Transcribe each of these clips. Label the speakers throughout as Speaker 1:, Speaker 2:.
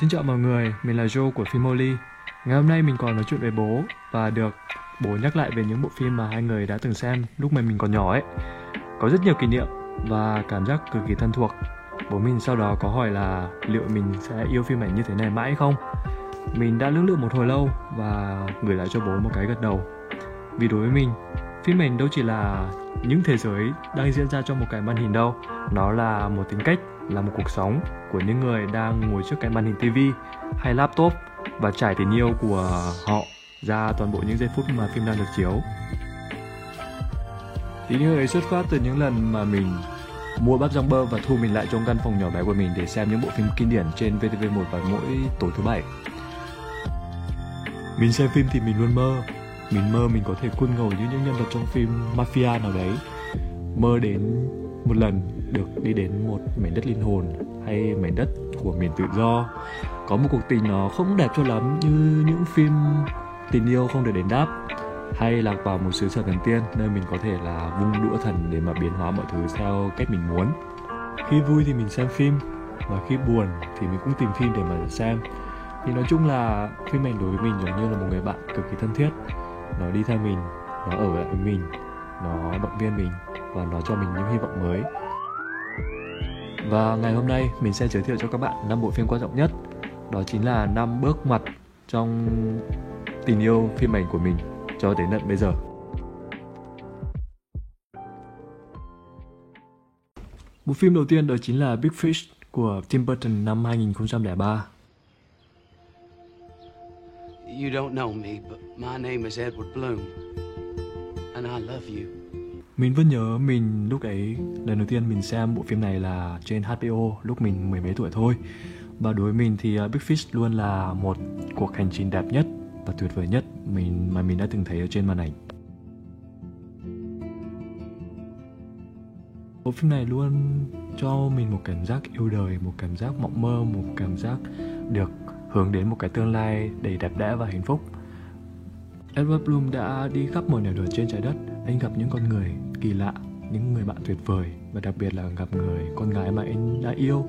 Speaker 1: Xin chào mọi người, mình là Joe của Phimoli. Ngày hôm nay mình còn nói chuyện với bố và được bố nhắc lại về những bộ phim mà hai người đã từng xem lúc mà mình còn nhỏ ấy. Có rất nhiều kỷ niệm và cảm giác cực kỳ thân thuộc. Bố mình sau đó có hỏi là liệu mình sẽ yêu phim ảnh như thế này mãi không? Mình đã lưỡng lự một hồi lâu và gửi lại cho bố một cái gật đầu. Vì đối với mình, phim ảnh đâu chỉ là những thế giới đang diễn ra trong một cái màn hình đâu, nó là một tính cách là một cuộc sống của những người đang ngồi trước cái màn hình TV hay laptop và trải tình yêu của họ ra toàn bộ những giây phút mà phim đang được chiếu. Tình yêu ấy xuất phát từ những lần mà mình mua bắp rong bơ và thu mình lại trong căn phòng nhỏ bé của mình để xem những bộ phim kinh điển trên VTV1 vào mỗi tối thứ bảy. Mình xem phim thì mình luôn mơ, mình mơ mình có thể khuôn ngầu như những nhân vật trong phim mafia nào đấy, mơ đến một lần được đi đến một mảnh đất linh hồn hay mảnh đất của miền tự do. Có một cuộc tình nó không đẹp cho lắm như những phim tình yêu không được đền đáp, hay lạc vào một xứ sở thần tiên nơi mình có thể là vung đũa thần để mà biến hóa mọi thứ theo cách mình muốn. Khi vui thì mình xem phim và khi buồn thì mình cũng tìm phim để mà xem. Thì nói chung là phim ảnh đối với mình giống như là một người bạn cực kỳ thân thiết. Nó đi theo mình, nó ở lại với mình, nó động viên mình và nó cho mình những hy vọng mới và ngày hôm nay mình sẽ giới thiệu cho các bạn năm bộ phim quan trọng nhất đó chính là năm bước ngoặt trong tình yêu phim ảnh của mình cho đến tận bây giờ Bộ phim đầu tiên đó chính là Big Fish của Tim Burton năm 2003. You don't know me, but my name is Edward Bloom, and I love you. Mình vẫn nhớ mình lúc ấy lần đầu tiên mình xem bộ phim này là trên HBO lúc mình mười mấy tuổi thôi. Và đối với mình thì à, Big Fish luôn là một cuộc hành trình đẹp nhất và tuyệt vời nhất mình mà mình đã từng thấy ở trên màn ảnh. Bộ phim này luôn cho mình một cảm giác yêu đời, một cảm giác mộng mơ, một cảm giác được hướng đến một cái tương lai đầy đẹp đẽ và hạnh phúc. Edward Bloom đã đi khắp mọi nẻo đường trên trái đất, anh gặp những con người kỳ lạ, những người bạn tuyệt vời và đặc biệt là gặp người con gái mà anh đã yêu.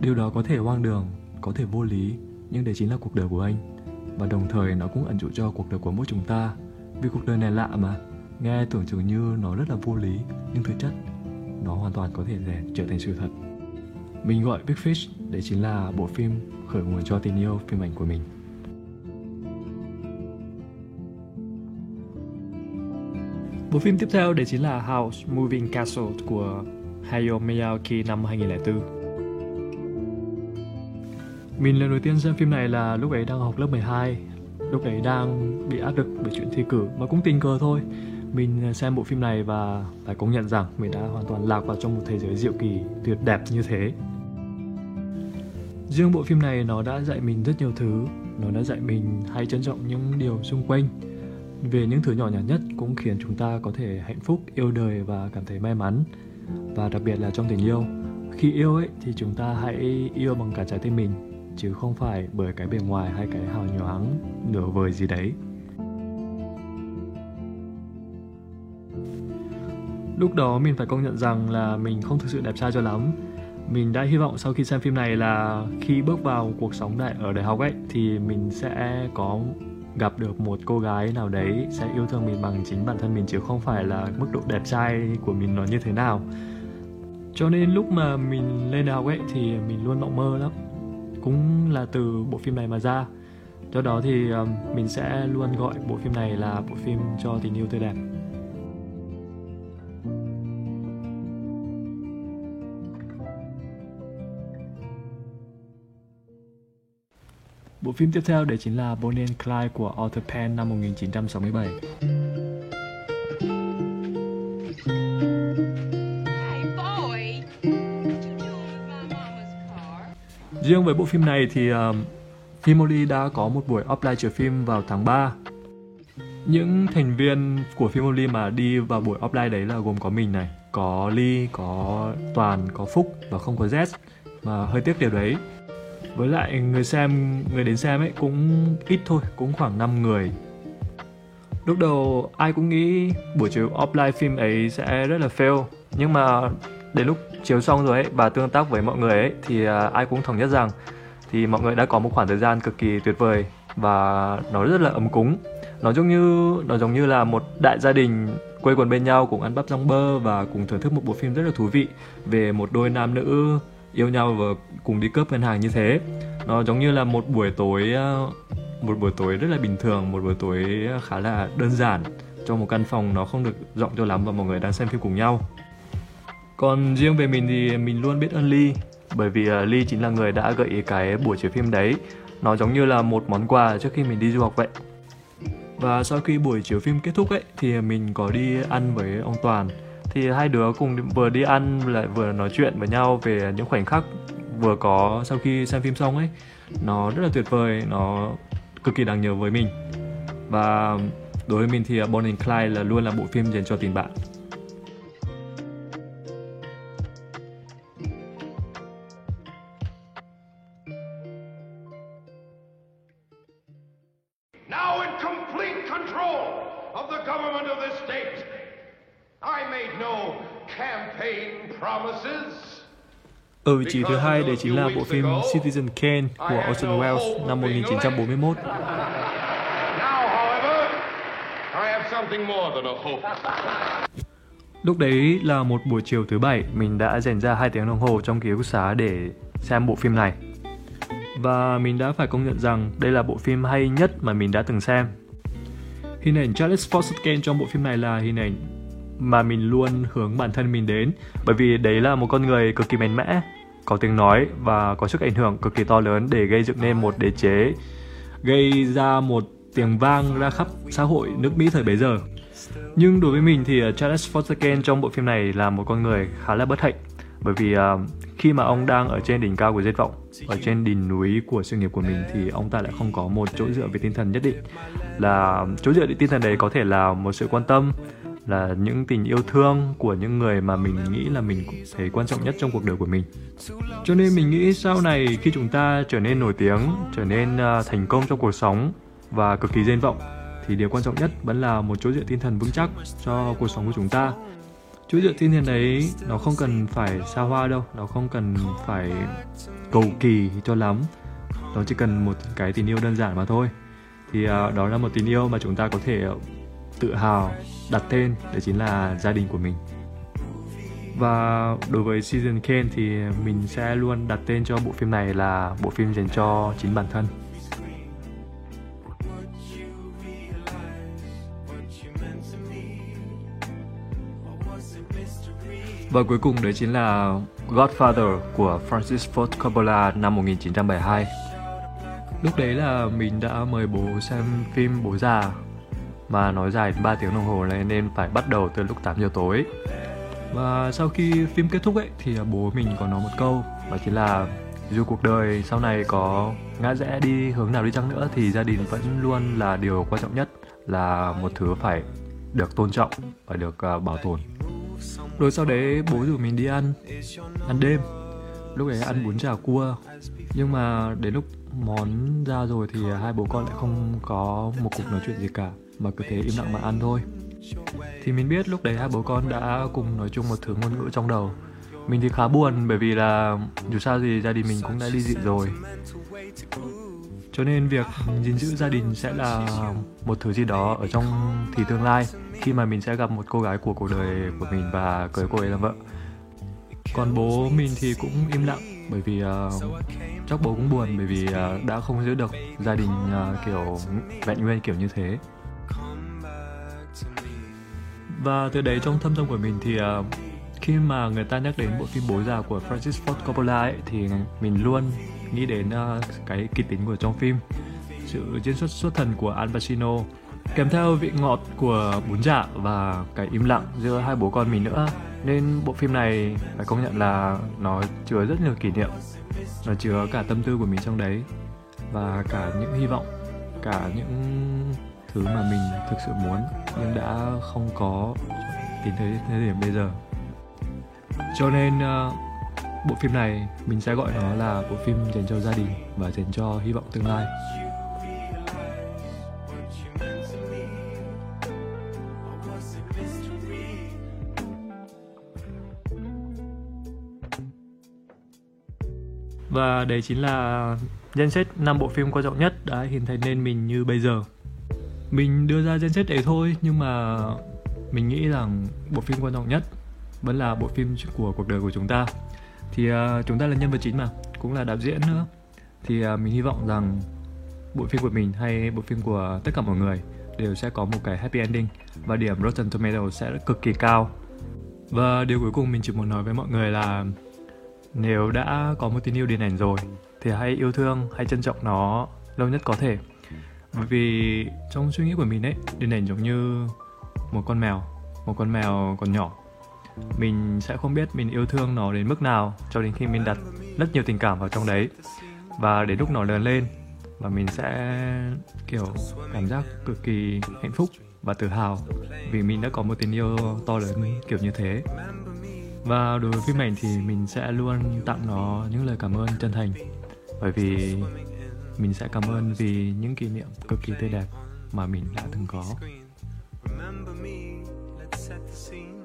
Speaker 1: Điều đó có thể hoang đường, có thể vô lý, nhưng đấy chính là cuộc đời của anh. Và đồng thời nó cũng ẩn dụ cho cuộc đời của mỗi chúng ta. Vì cuộc đời này lạ mà, nghe tưởng chừng như nó rất là vô lý, nhưng thực chất nó hoàn toàn có thể để trở thành sự thật. Mình gọi Big Fish đấy chính là bộ phim khởi nguồn cho tình yêu phim ảnh của mình. Bộ phim tiếp theo đấy chính là House Moving Castle của Hayao Miyazaki năm 2004. Mình lần đầu tiên xem phim này là lúc ấy đang học lớp 12 Lúc ấy đang bị áp lực bởi chuyện thi cử, Mà cũng tình cờ thôi. Mình à, xem bộ phim này và phải công nhận rằng Mình đã hoàn toàn lạc vào trong một thế giới diệu kỳ tuyệt đẹp như thế. Riêng bộ phim này nó đã dạy mình rất nhiều thứ, Nó đã dạy mình hãy trân trọng những điều xung quanh về những thứ nhỏ nhặt nhất cũng khiến chúng ta có thể hạnh phúc, yêu đời và cảm thấy may mắn. Và đặc biệt là trong tình yêu. Khi yêu ấy thì chúng ta hãy yêu bằng cả trái tim mình, chứ không phải bởi cái bề ngoài hay cái hào nhoáng, nửa vời gì đấy. Lúc đó mình phải công nhận rằng là mình không thực sự đẹp trai cho lắm. Mình đã hy vọng sau khi xem phim này là khi bước vào cuộc sống đại, ở đại học ấy, thì mình sẽ có gặp được một cô gái nào đấy sẽ yêu thương mình bằng chính bản thân mình chứ không phải là mức độ đẹp trai của mình nó như thế nào. Cho nên lúc mà mình lên đại học ấy thì mình luôn mộng mơ lắm. Cũng là từ bộ phim này mà ra. Do đó thì ờ, mình sẽ luôn gọi bộ phim này là bộ phim cho tình yêu tươi đẹp. Phim tiếp theo đấy chính là Bonnie and Clyde của Arthur Penn năm 1967. Riêng với bộ phim này thì uh, Phimoli đã có một buổi offline chiếu phim vào tháng 3. Những thành viên của Phimoli mà đi vào buổi offline đấy là gồm có mình này, có Ly, có Toàn, có Phúc và không có Z mà hơi tiếc điều đấy với lại người xem, người đến xem ấy cũng ít thôi, cũng khoảng 5 người. Lúc đầu ai cũng nghĩ buổi chiếu offline phim ấy sẽ rất là fail. Nhưng mà đến lúc chiếu xong rồi ấy và tương tác với mọi người ấy, thì à, ai cũng thống nhất rằng thì mọi người đã có một khoảng thời gian cực kỳ tuyệt vời và nó rất là ấm cúng. Nó giống như, nó giống như là một đại gia đình quây quần bên nhau cùng ăn bắp rong bơ và cùng thưởng thức một bộ phim rất là thú vị về một đôi nam nữ yêu nhau và cùng đi cướp ngân hàng như thế. Nó giống như là một buổi tối ờ, một buổi tối rất là bình thường, một buổi tối ờ, khá là đơn giản. Trong một căn phòng nó không được rộng cho lắm và mọi người đang xem phim cùng nhau. Còn riêng về mình thì mình luôn biết ơn Ly, bởi vì ờ, Ly chính là người đã gợi ý cái buổi chiếu phim đấy. Nó giống như là một món quà trước khi mình đi du học vậy. Và sau khi buổi chiếu phim kết thúc ấy, thì mình có đi ăn với ông Toàn thì hai đứa cùng vừa đi ăn lại vừa nói chuyện với nhau về những khoảnh khắc vừa có sau khi xem phim xong ấy. Nó rất là tuyệt vời, nó cực kỳ đáng nhớ với mình. Và đối với mình thì Bonnie and Clyde là luôn là bộ phim dành cho tình bạn. Ở vị trí thứ hai đấy chính là bộ phim Citizen Kane của Orson Welles năm 1941.
Speaker 2: Now, however, I have something more than a hope.
Speaker 1: Lúc đấy là một buổi chiều thứ bảy, mình đã dành ra 2 tiếng đồng hồ trong ký túc xá để xem bộ phim này. Và mình đã phải công nhận rằng đây là bộ phim hay nhất mà mình đã từng xem. Hình ảnh Charles Foster Kane trong bộ phim này là hình ảnh mà mình luôn hướng bản thân mình đến. Bởi vì đấy là một con người cực kỳ mạnh mẽ có tiếng nói và có sức ảnh hưởng cực kỳ to lớn để gây dựng nên một đế chế gây ra một tiếng vang ra khắp xã hội nước Mỹ thời bấy giờ. Nhưng đối với mình thì à, Charles Foster Kane trong bộ phim này là một con người khá là bất hạnh. Bởi vì uh, khi mà ông đang ở trên đỉnh cao của giết vọng ở trên đỉnh núi của sự nghiệp của mình thì ông ta lại không có một chỗ dựa về tinh thần nhất định. Là chỗ dựa về tinh thần đấy có thể là một sự quan tâm là những tình yêu thương của những người mà mình nghĩ là mình thấy quan trọng nhất trong cuộc đời của mình. Cho nên mình nghĩ sau này khi chúng ta trở nên nổi tiếng trở nên uh, thành công trong cuộc sống và cực kỳ danh vọng thì điều quan trọng nhất vẫn là một chỗ dựa tinh thần vững chắc cho cuộc sống của chúng ta. Chỗ dựa tinh thần đấy nó không cần phải xa hoa đâu nó không cần phải cầu kỳ cho lắm. Nó chỉ cần một cái tình yêu đơn giản mà thôi. Thì uh, đó là một tình yêu mà chúng ta có thể tự hào đặt tên, đấy chính là gia đình của mình. Và đối với season Kane thì mình sẽ luôn đặt tên cho bộ phim này là bộ phim dành cho chính bản thân. Và cuối cùng đấy chính là Godfather của Francis Ford Coppola năm 1972. Lúc đấy là mình đã mời bố xem phim Bố già mà nói dài 3 tiếng đồng hồ này nên phải bắt đầu từ lúc 8 giờ tối. Và sau khi phim kết thúc ấy thì bố mình có nói một câu. Đó chính là dù cuộc đời sau này có ngã rẽ đi hướng nào đi chăng nữa thì gia đình vẫn luôn là điều quan trọng nhất là một thứ phải được tôn trọng và được uh, bảo tồn. Rồi sau đấy bố rủ mình đi ăn ăn đêm. Lúc ấy ăn bún chả cua. Nhưng mà đến lúc món ra rồi thì hai bố con lại không có một cuộc nói chuyện gì cả mà cứ thế im lặng mà ăn thôi. Thì mình biết lúc đấy hai bố con đã cùng nói chung một thứ ngôn ngữ trong đầu. Mình thì khá buồn bởi vì là dù sao gì gia đình mình cũng đã ly dị rồi. Cho nên việc gìn giữ gia đình sẽ là một thứ gì đó ở trong thì tương lai khi mà mình sẽ gặp một cô gái của cuộc đời của mình và cưới cô ấy làm vợ. Còn bố mình thì cũng im lặng bởi vì uh, chắc bố cũng buồn bởi vì uh, đã không giữ được gia đình uh, kiểu vẹn nguyên kiểu như thế và từ đấy trong thâm tâm của mình thì uh, khi mà người ta nhắc đến bộ phim bố già của Francis Ford Coppola ấy, thì mình luôn nghĩ đến uh, cái kịch tính của trong phim sự diễn xuất xuất thần của Al Pacino kèm theo vị ngọt của bún chả và cái im lặng giữa hai bố con mình nữa. Nên bộ phim này phải công nhận là nó chứa rất nhiều kỷ niệm nó chứa cả tâm tư của mình trong đấy và cả những hy vọng cả những thứ mà mình thực sự muốn nhưng đã không có đến tới thời điểm bây giờ. Cho nên uh, bộ phim này mình sẽ gọi nó là bộ phim dành cho gia đình và dành cho hy vọng tương lai. Và đấy chính là danh sách năm bộ phim quan trọng nhất đã hình thành nên mình như bây giờ mình đưa ra danh sách đấy thôi nhưng mà mình nghĩ rằng bộ phim quan trọng nhất vẫn là bộ phim của cuộc đời của chúng ta. Thì uh, chúng ta là nhân vật chính mà cũng là đạo diễn nữa. Thì uh, mình hy vọng rằng bộ phim của mình hay bộ phim của tất cả mọi người đều sẽ có một cái happy ending và điểm Rotten Tomatoes sẽ cực kỳ cao. Và điều cuối cùng mình chỉ muốn nói với mọi người là nếu đã có một tình yêu điện ảnh rồi thì hãy yêu thương hãy trân trọng nó lâu nhất có thể bởi vì trong suy nghĩ của mình ấy, điện ảnh giống như một con mèo, một con mèo còn nhỏ. Mình sẽ không biết mình yêu thương nó đến mức nào cho đến khi mình đặt rất nhiều tình cảm vào trong đấy. Và đến lúc nó lớn lên và mình sẽ, kiểu, cảm giác cực kỳ hạnh phúc và tự hào vì mình đã có một tình yêu to lớn kiểu như thế. Và đối với phim ảnh thì mình sẽ luôn tặng nó những lời cảm ơn chân thành. Bởi vì mình sẽ cảm ơn vì những kỷ niệm cực kỳ tươi đẹp mà mình đã từng có. Remember me, let's set the scene.